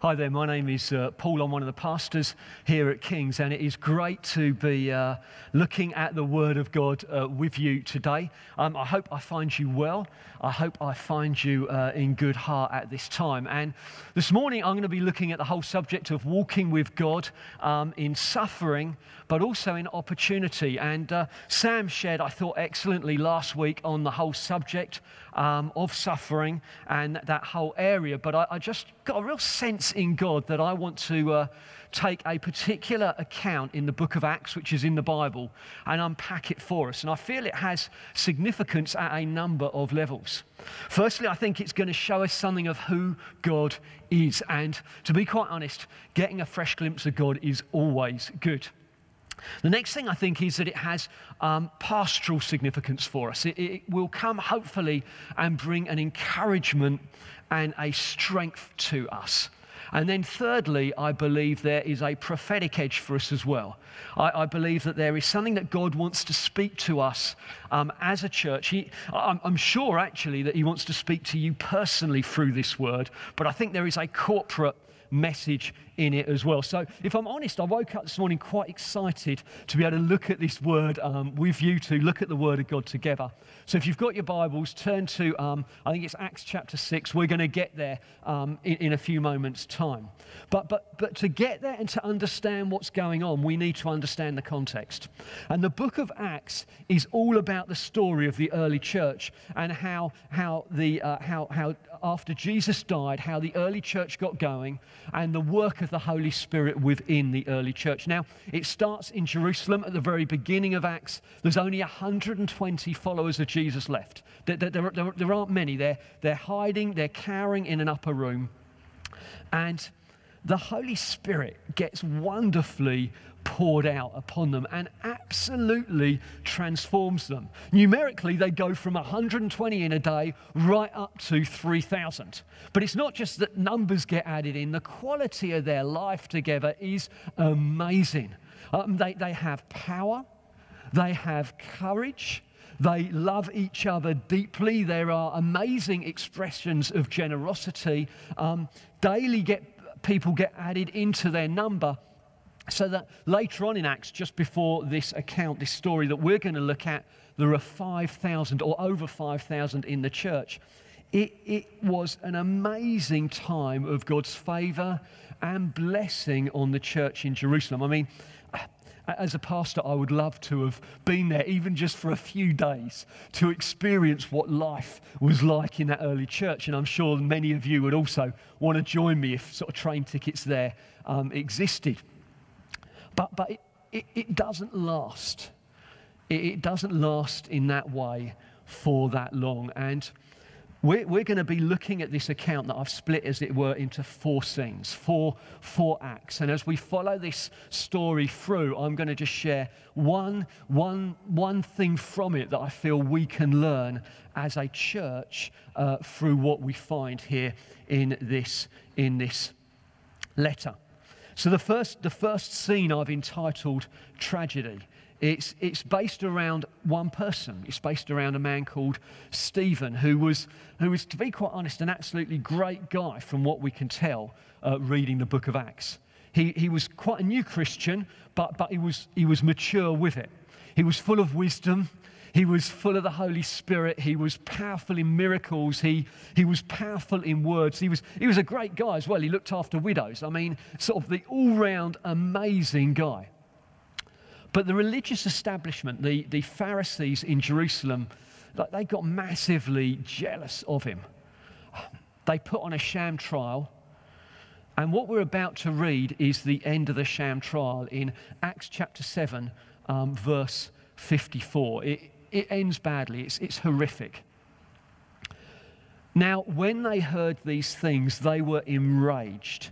Hi there, my name is uh, Paul. I'm one of the pastors here at King's, and it is great to be uh, looking at the Word of God uh, with you today. Um, I hope I find you well. I hope I find you uh, in good heart at this time. And this morning, I'm going to be looking at the whole subject of walking with God um, in suffering, but also in opportunity. And uh, Sam shared, I thought, excellently last week on the whole subject um, of suffering and that whole area. But I, I just got a real sense in God that I want to uh, take a particular account in the book of Acts, which is in the Bible, and unpack it for us. And I feel it has significance at a number of levels. Firstly, I think it's going to show us something of who God is. And to be quite honest, getting a fresh glimpse of God is always good. The next thing I think is that it has um, pastoral significance for us. It, it, will come, hopefully, and bring an encouragement and a strength to us. And then, thirdly, I believe there is a prophetic edge for us as well. I, I believe that there is something that God wants to speak to us um, as a church. He, I'm, I'm sure, actually, that He wants to speak to you personally through this word, but I think there is a corporate message in it as well. So, if I'm honest, I woke up this morning quite excited to be able to look at this word um, with you, to look at the word of God together. So, if you've got your Bibles, turn to, um, I think it's Acts chapter 6. We're going to get there um, in, in, a few moments' time. But, but, but to get there and to understand what's going on, we need to understand the context. And the book of Acts is all about the story of the early church and how, how, the, uh, how, how after Jesus died, how the early church got going and the work of of the Holy Spirit within the early church. Now, it starts in Jerusalem at the very beginning of Acts. There's only 120 followers of Jesus left. There, there, aren't many. They're, they're hiding, they're cowering in an upper room. And the Holy Spirit gets wonderfully poured out upon them and absolutely transforms them. Numerically, they go from 120 in a day right up to 3,000. But it's not just that numbers get added in, the quality of their life together is amazing. Um, they, they have power, they have courage. They love each other deeply. There are amazing expressions of generosity. Um, daily, get, people get added into their number so that later on in Acts, just before this account, this story that we're going to look at, there are 5,000 or over 5,000 in the church. It, it was an amazing time of God's favor and blessing on the church in Jerusalem. I mean, as a pastor, I would love to have been there, even just for a few days, to experience what life was like in that early church. And I'm sure many of you would also want to join me if sort of train tickets there um, existed. But, but it, it, it doesn't last. It, it, doesn't last in that way for that long. And we're, we're going to be looking at this account that I've split, as it were, into four scenes, four, four acts. And as we follow this story through, I'm going to just share one, one, one thing from it that I feel we can learn as a church uh, through what we find here in this, in this letter. So the first, the first scene I've entitled Tragedy. It's, it's based around one person. It's based around a man called Stephen, who was, who was, to be quite honest, an absolutely great guy from what we can tell uh, reading the book of Acts. He, he was quite a new Christian, but, but he, was, he was mature with it. He was full of wisdom. He was full of the Holy Spirit. He was powerful in miracles. He, he was powerful in words. He was, he was a great guy as well. He looked after widows. I mean, sort of the all round amazing guy. But the religious establishment, the, the Pharisees in Jerusalem, they got massively jealous of him. They put on a sham trial. And what we're about to read is the end of the sham trial in Acts chapter 7, um, verse 54. It, it ends badly, it's, it's horrific. Now, when they heard these things, they were enraged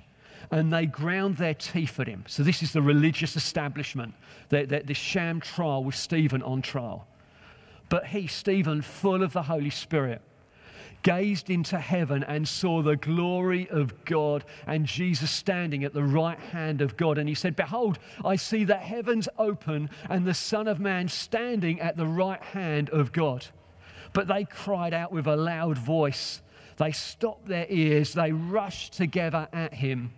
and they ground their teeth at him. So, this is the religious establishment, this sham trial with Stephen on trial. But he, Stephen, full of the Holy Spirit, gazed into heaven and saw the glory of God and Jesus standing at the right hand of God. And he said, Behold, I see the heavens open and the Son of Man standing at the right hand of God. But they cried out with a loud voice, They stopped their ears, they rushed together at him.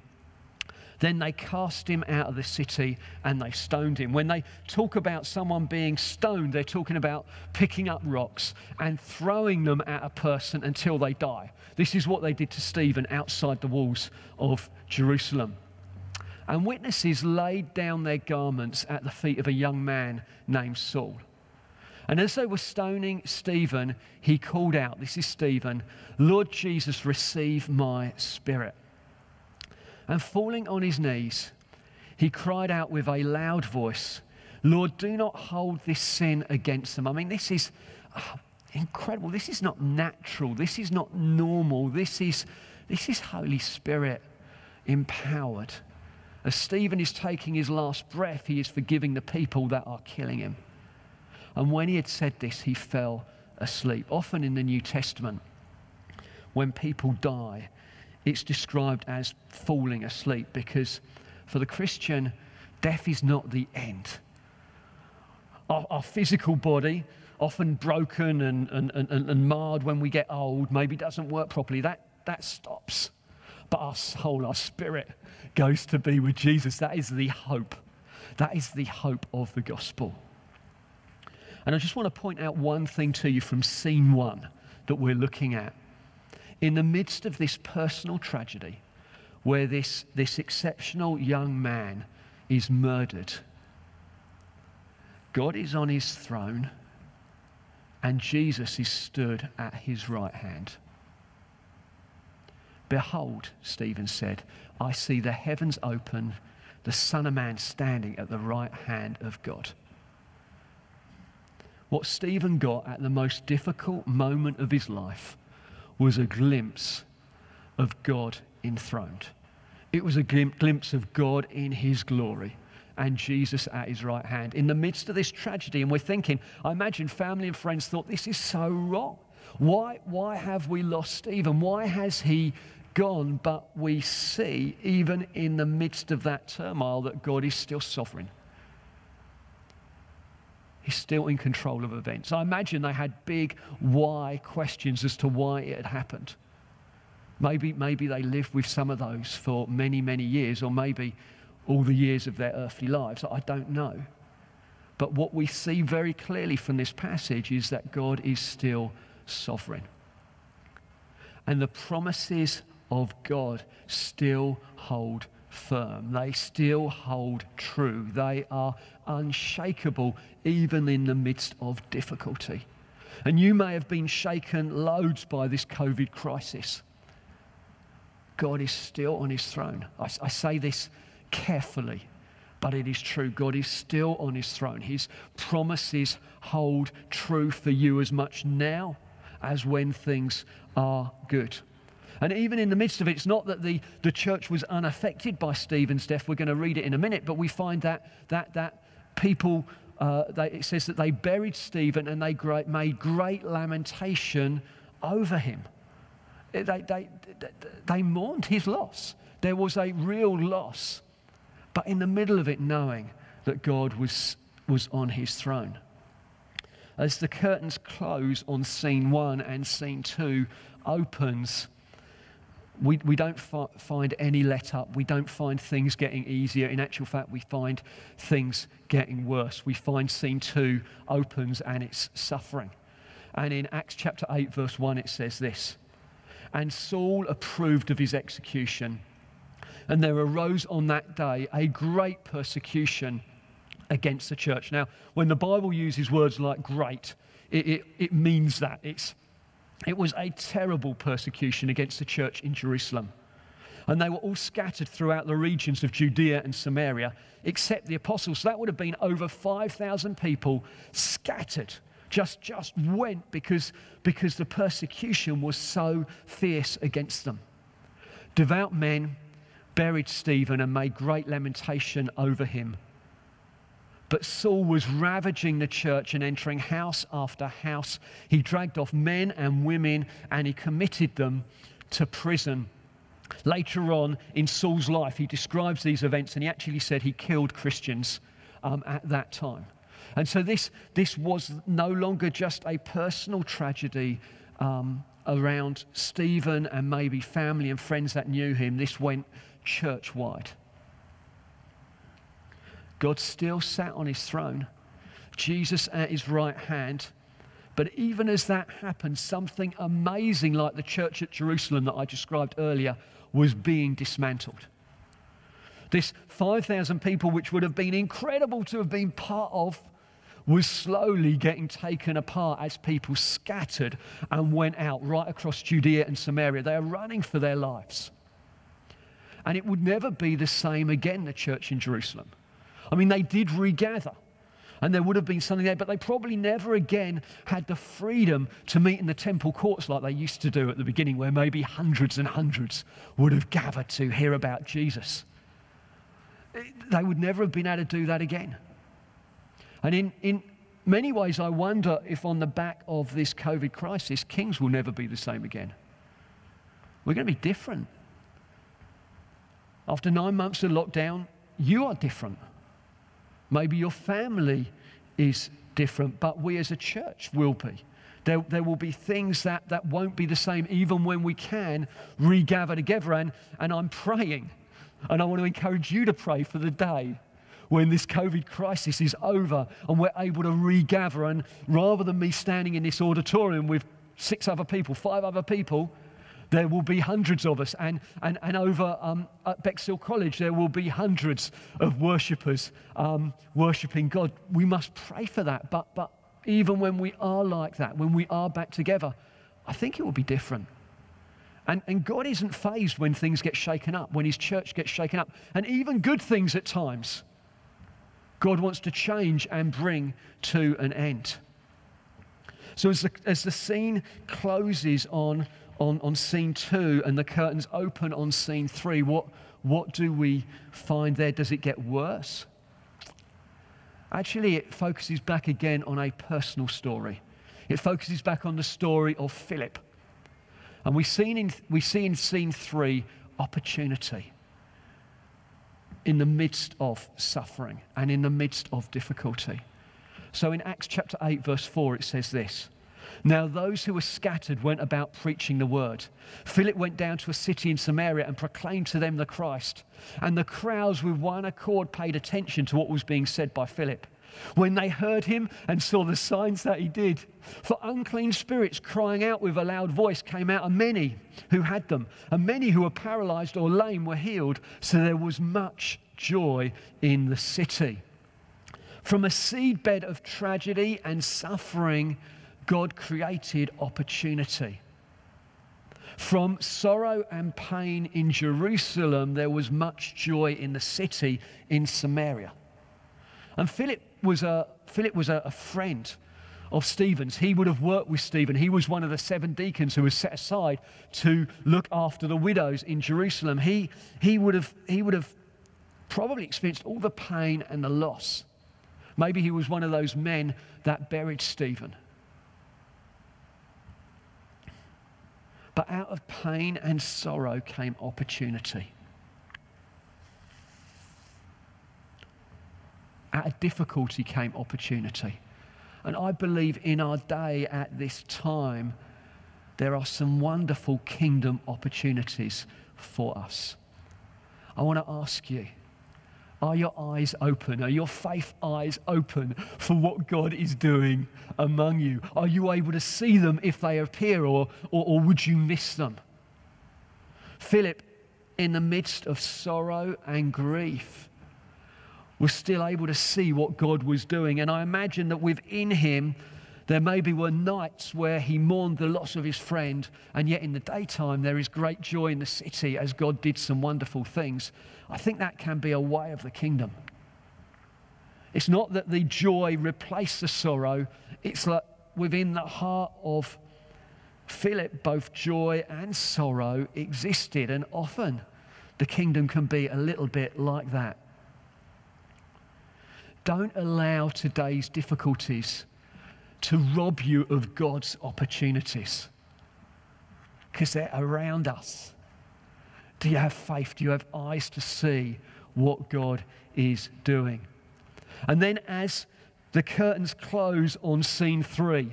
Then they cast him out of the city and they stoned him. When they talk about someone being stoned, they're talking about picking up rocks and throwing them at a person until they die. This is what they did to Stephen outside the walls of Jerusalem. And witnesses laid down their garments at the feet of a young man named Saul. And as they were stoning Stephen, he called out, This is Stephen, Lord Jesus, receive my spirit. And falling on his knees, he cried out with a loud voice, Lord, do not hold this sin against them. I mean, this is oh, incredible. This is not natural. This is not normal. This is, this is Holy Spirit empowered. As Stephen is taking his last breath, he is forgiving the people that are killing him. And when he had said this, he fell asleep. Often in the New Testament, when people die, it's described as falling asleep because for the Christian, death is not the end. Our, our physical body, often broken and, and, and, and marred when we get old, maybe doesn't work properly, that, that stops. But our soul, our spirit goes to be with Jesus. That is the hope. That is the hope of the gospel. And I just want to point out one thing to you from scene one that we're looking at. In the midst of this personal tragedy, where this, this exceptional young man is murdered, God is on his throne and Jesus is stood at his right hand. Behold, Stephen said, I see the heavens open, the Son of Man standing at the right hand of God. What Stephen got at the most difficult moment of his life was a glimpse of God enthroned. It was a glimpse of God in his glory and Jesus at his right hand. In the midst of this tragedy, and we're thinking, I imagine family and friends thought, this is so wrong. Why, why have we lost Stephen? Why has he gone? But we see, even in the midst of that turmoil, that God is still sovereign. He's still in control of events. I imagine they had big why questions as to why it had happened. Maybe, maybe they lived with some of those for many, many years, or maybe all the years of their earthly lives. I don't know. But what we see very clearly from this passage is that God is still sovereign. And the promises of God still hold firm. They still hold true. They are unshakable even in the midst of difficulty. And you may have been shaken loads by this COVID crisis. God is still on his throne. I, I say this carefully, but it is true. God is still on his throne. His promises hold true for you as much now as when things are good. And even in the midst of it, it's not that the, the church was unaffected by Stephen's death. We're going to read it in a minute, but we find that, that, that people, uh, they, it says that they buried Stephen and they great, made great lamentation over him. They, they, they, they mourned his loss. There was a real loss. But in the middle of it, knowing that God was, was on his throne. As the curtains close on scene one and scene two opens, we, we don't fi- find any let up. We don't find things getting easier. In actual fact, we find things getting worse. We find scene two opens and it's suffering. And in Acts chapter 8, verse 1, it says this And Saul approved of his execution. And there arose on that day a great persecution against the church. Now, when the Bible uses words like great, it, it, it means that. It's it was a terrible persecution against the church in Jerusalem. And they were all scattered throughout the regions of Judea and Samaria, except the apostles. So that would have been over 5,000 people scattered, just, just went because, because the persecution was so fierce against them. Devout men buried Stephen and made great lamentation over him. But Saul was ravaging the church and entering house after house. He dragged off men and women and he committed them to prison. Later on in Saul's life, he describes these events and he actually said he killed Christians um, at that time. And so this, this was no longer just a personal tragedy um, around Stephen and maybe family and friends that knew him, this went church wide. God still sat on his throne, Jesus at his right hand. But even as that happened, something amazing like the church at Jerusalem that I described earlier was being dismantled. This 5,000 people, which would have been incredible to have been part of, was slowly getting taken apart as people scattered and went out right across Judea and Samaria. They are running for their lives. And it would never be the same again, the church in Jerusalem. I mean, they did regather and there would have been something there, but they probably never again had the freedom to meet in the temple courts like they used to do at the beginning, where maybe hundreds and hundreds would have gathered to hear about Jesus. They would never have been able to do that again. And in, in many ways, I wonder if on the back of this COVID crisis, Kings will never be the same again. We're going to be different. After nine months of lockdown, you are different. Maybe your family is different, but we as a church will be. There, there will be things that, that won't be the same, even when we can regather together. And, and I'm praying, and I want to encourage you to pray for the day when this COVID crisis is over and we're able to regather. And rather than me standing in this auditorium with six other people, five other people, there will be hundreds of us. And, and, and over um, at Bexhill College, there will be hundreds of worshippers um, worshipping God. We must pray for that. But, but even when we are like that, when we are back together, I think it will be different. And, and God isn't fazed when things get shaken up, when His church gets shaken up, and even good things at times. God wants to change and bring to an end. So, as the, as the scene closes on on, on scene two and the curtains open on scene three, what, what do we find there? Does it get worse? Actually, it focuses back again on a personal story. It focuses back on the story of Philip. And we, seen in, we see in scene three opportunity in the midst of suffering and in the midst of difficulty. So in Acts chapter 8, verse 4, it says this now, those who were scattered went about preaching the word. Philip went down to a city in Samaria and proclaimed to them the Christ. And the crowds, with one accord, paid attention to what was being said by Philip. When they heard him and saw the signs that he did, for unclean spirits crying out with a loud voice came out of many who had them, and many who were paralyzed or lame were healed. So there was much joy in the city. From a seedbed of tragedy and suffering, God created opportunity. From sorrow and pain in Jerusalem, there was much joy in the city in Samaria. And Philip was a, Philip was a, a friend of Stephen's. He would have worked with Stephen. He was one of the seven deacons who was set aside to look after the widows in Jerusalem. He, he, would, have, he would have probably experienced all the pain and the loss. Maybe he was one of those men that buried Stephen. But out of pain and sorrow came opportunity. Out of difficulty came opportunity. And I believe in our day at this time, there are some wonderful kingdom opportunities for us. I want to ask you are your eyes open? Are your faith eyes open for what God is doing among you? Are you able to see them if they appear, or, or, or would you miss them? Philip, in the midst of sorrow and grief, was still able to see what God was doing. And I imagine that within him, there maybe were nights where he mourned the loss of his friend, and yet in the daytime there is great joy in the city as God did some wonderful things. I think that can be a way of the kingdom. It's not that the joy replaced the sorrow, it's that within the heart of Philip, both joy and sorrow existed, and often the kingdom can be a little bit like that. Don't allow today's difficulties to rob you of God's opportunities because they're around us. Do you have faith? Do you have eyes to see what God is doing? And then, as the curtains close on scene three,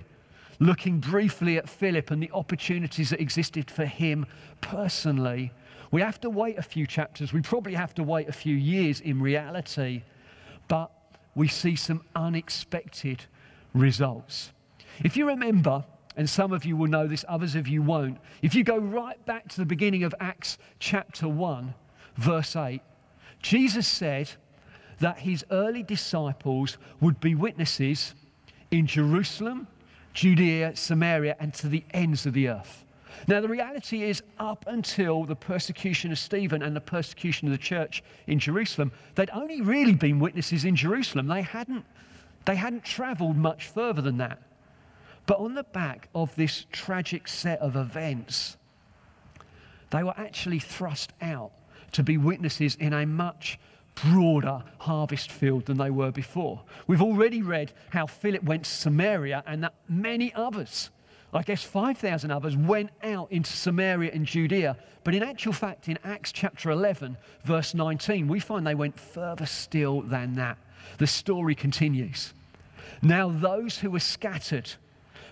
looking briefly at Philip and the opportunities that existed for him personally, we have to wait a few chapters. We probably have to wait a few years in reality, but we see some unexpected results. If you remember, and some of you will know this, others of you won't, if you go right back to the beginning of Acts chapter 1, verse 8, Jesus said that his early disciples would be witnesses in Jerusalem, Judea, Samaria, and to the ends of the earth. Now, the reality is, up until the persecution of Stephen and the persecution of the church in Jerusalem, they'd only really been witnesses in Jerusalem. They hadn't, they hadn't traveled much further than that. But on the back of this tragic set of events, they were actually thrust out to be witnesses in a much broader harvest field than they were before. We've already read how Philip went to Samaria and that many others, I guess 5,000 others, went out into Samaria and Judea. But in actual fact, in Acts chapter 11, verse 19, we find they went further still than that. The story continues. Now, those who were scattered,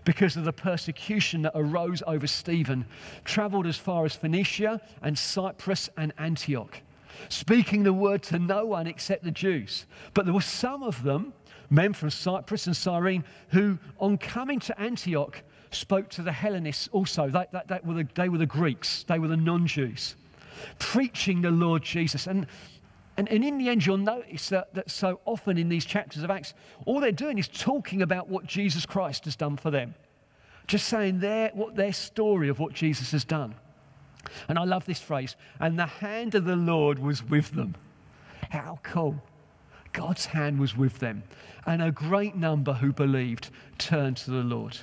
because of the persecution that arose over Stephen, traveled as far as Phoenicia and Cyprus and Antioch speaking the word to no one except the Jews. But there were some of them, men from Cyprus and Cyrene, who, on coming to Antioch, spoke to the Hellenists also. They, they, they, were, the, they were the Greeks, they were the non Jews, preaching the Lord Jesus. And, and, and in the end, you'll notice that, that so often in these chapters of Acts, all they're doing is talking about what Jesus Christ has done for them. Just saying their, what, their story of what Jesus has done. And I love this phrase, and the hand of the Lord was with them. How cool. God's hand was with them. And a great number who believed turned to the Lord.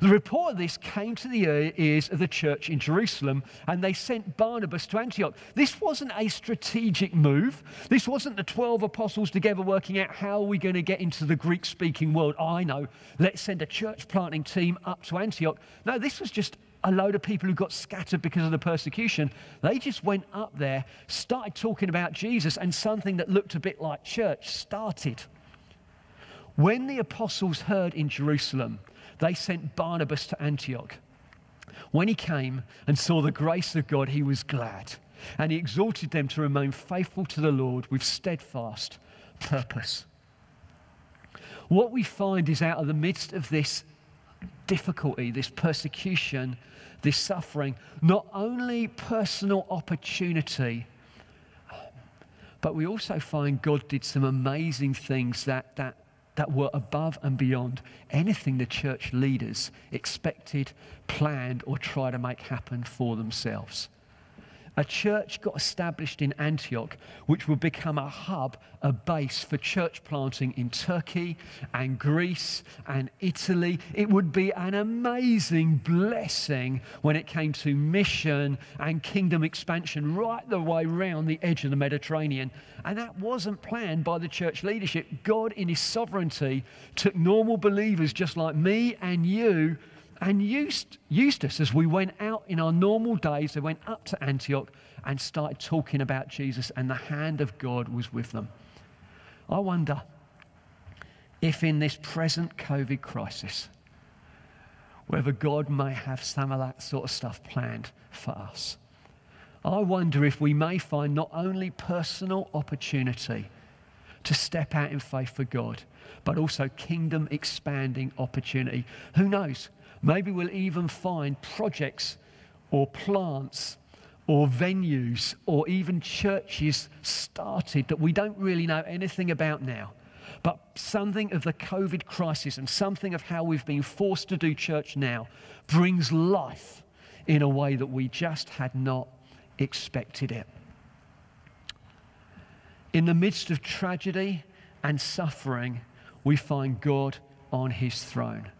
The report of this came to the ears of the church in Jerusalem, and they sent Barnabas to Antioch. This wasn't a strategic move. This wasn't the 12 apostles together working out how are we going to get into the Greek speaking world. I know, let's send a church planting team up to Antioch. No, this was just a load of people who got scattered because of the persecution. They just went up there, started talking about Jesus, and something that looked a bit like church started. When the apostles heard in Jerusalem, they sent Barnabas to Antioch. When he came and saw the grace of God, he was glad. And he exhorted them to remain faithful to the Lord with steadfast purpose. What we find is out of the midst of this difficulty, this persecution, this suffering, not only personal opportunity, but we also find God did some amazing things that, that, that were above and beyond anything the church leaders expected, planned, or tried to make happen for themselves a church got established in Antioch, which would become a hub, a base for church planting in Turkey and Greece and Italy. It would be an amazing blessing when it came to mission and kingdom expansion right the way round the edge of the Mediterranean. And that wasn't planned by the church leadership. God, in His sovereignty, took normal believers just like me and you and used as we went out in our normal days. They went up to Antioch and started talking about Jesus, and the hand of God was with them. I wonder if in this present COVID crisis, whether God may have some of that sort of stuff planned for us. I wonder if we may find not only personal opportunity to step out in faith for God, but also kingdom expanding opportunity. Who knows? Maybe we'll even find projects or plants or venues or even churches started that we don't really know anything about now. But something of the COVID crisis and something of how we've been forced to do church now brings life in a way that we just had not expected it. In the midst of tragedy and suffering, we find God on his throne.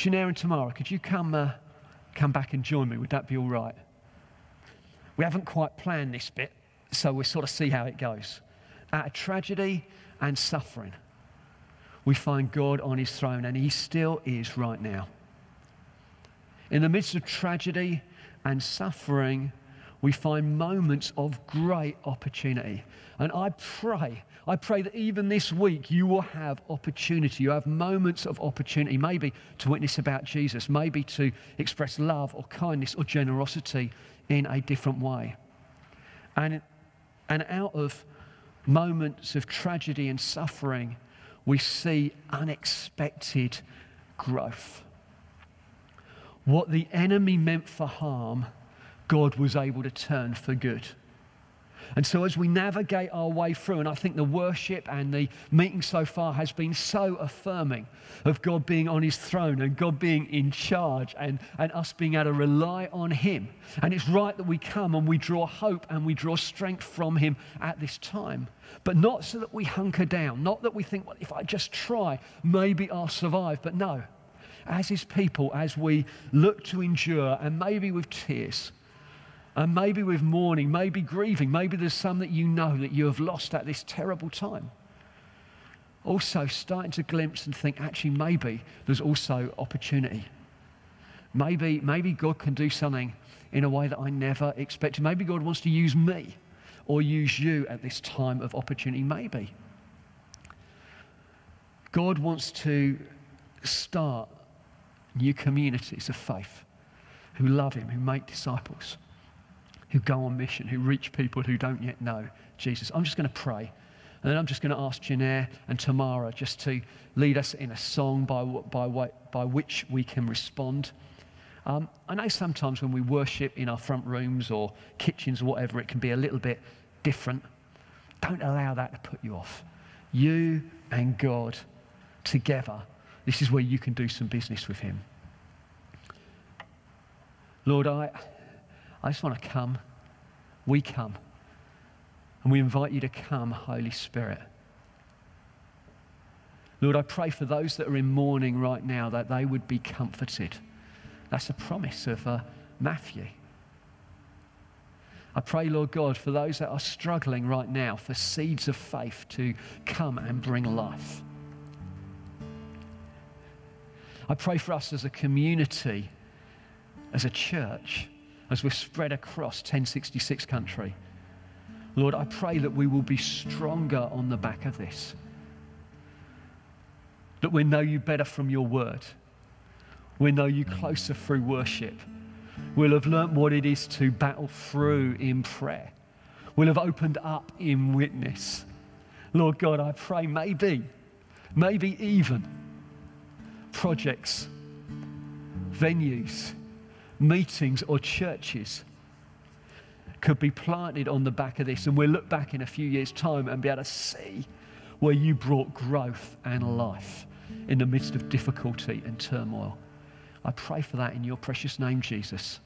Shanair and Tamara, could you come, uh, come back and join me? Would that be all right? We haven't quite planned this bit, so we'll sort of see how it goes. Out of tragedy and suffering, we find God on his throne, and he still is right now. In the midst of tragedy and suffering, we find moments of great opportunity. And I pray, I pray that even this week you will have opportunity. You have moments of opportunity, maybe to witness about Jesus, maybe to express love or kindness or generosity in a different way. And, and out of moments of tragedy and suffering, we see unexpected growth. What the enemy meant for harm, God was able to turn for good. And so, as we navigate our way through, and I think the worship and the meeting so far has been so affirming of God being on his throne and God being in charge and, and us being able to rely on him. And it's right that we come and we draw hope and we draw strength from him at this time. But not so that we hunker down, not that we think, well, if I just try, maybe I'll survive. But no, as his people, as we look to endure and maybe with tears, and maybe with mourning, maybe grieving, maybe there's some that you know that you have lost at this terrible time. Also, starting to glimpse and think, actually, maybe there's also opportunity. Maybe, maybe God can do something in a way that I never expected. Maybe God wants to use me or use you at this time of opportunity. Maybe. God wants to start new communities of faith who love Him, who make disciples who go on mission, who reach people who don't yet know Jesus. I'm just going to pray. And then I'm just going to ask Janair and Tamara just to lead us in a song by, by, by which we can respond. Um, I know sometimes when we worship in our front rooms or kitchens or whatever, it can be a little bit different. Don't allow that to put you off. You and God together, this is where you can do some business with Him. Lord, I. I just want to come. We come. And we invite you to come, Holy Spirit. Lord, I pray for those that are in mourning right now that they would be comforted. That's a promise of uh, Matthew. I pray, Lord God, for those that are struggling right now, for seeds of faith to come and bring life. I pray for us as a community, as a church, as we're spread across 1066 country. Lord, I pray that we will be stronger on the back of this. That we know you better from your word. We know you closer through worship. We'll have learnt what it is to battle through in prayer. We'll have opened up in witness. Lord God, I pray maybe, maybe even projects, venues, meetings or churches could be planted on the back of this. And we'll look back in a few years' time and be able to see where you brought growth and life in the midst of difficulty and turmoil. I pray for that in your precious name, Jesus.